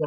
Yeah.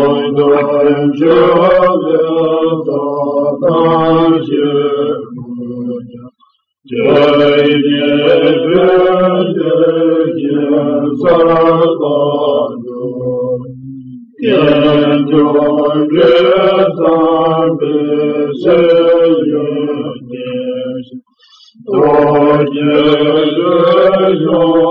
दोक्चो जलो ताञ्जे जय जय जय जलो ताञ्दो कञ्जो जदो त्से ज्यों दोक्जो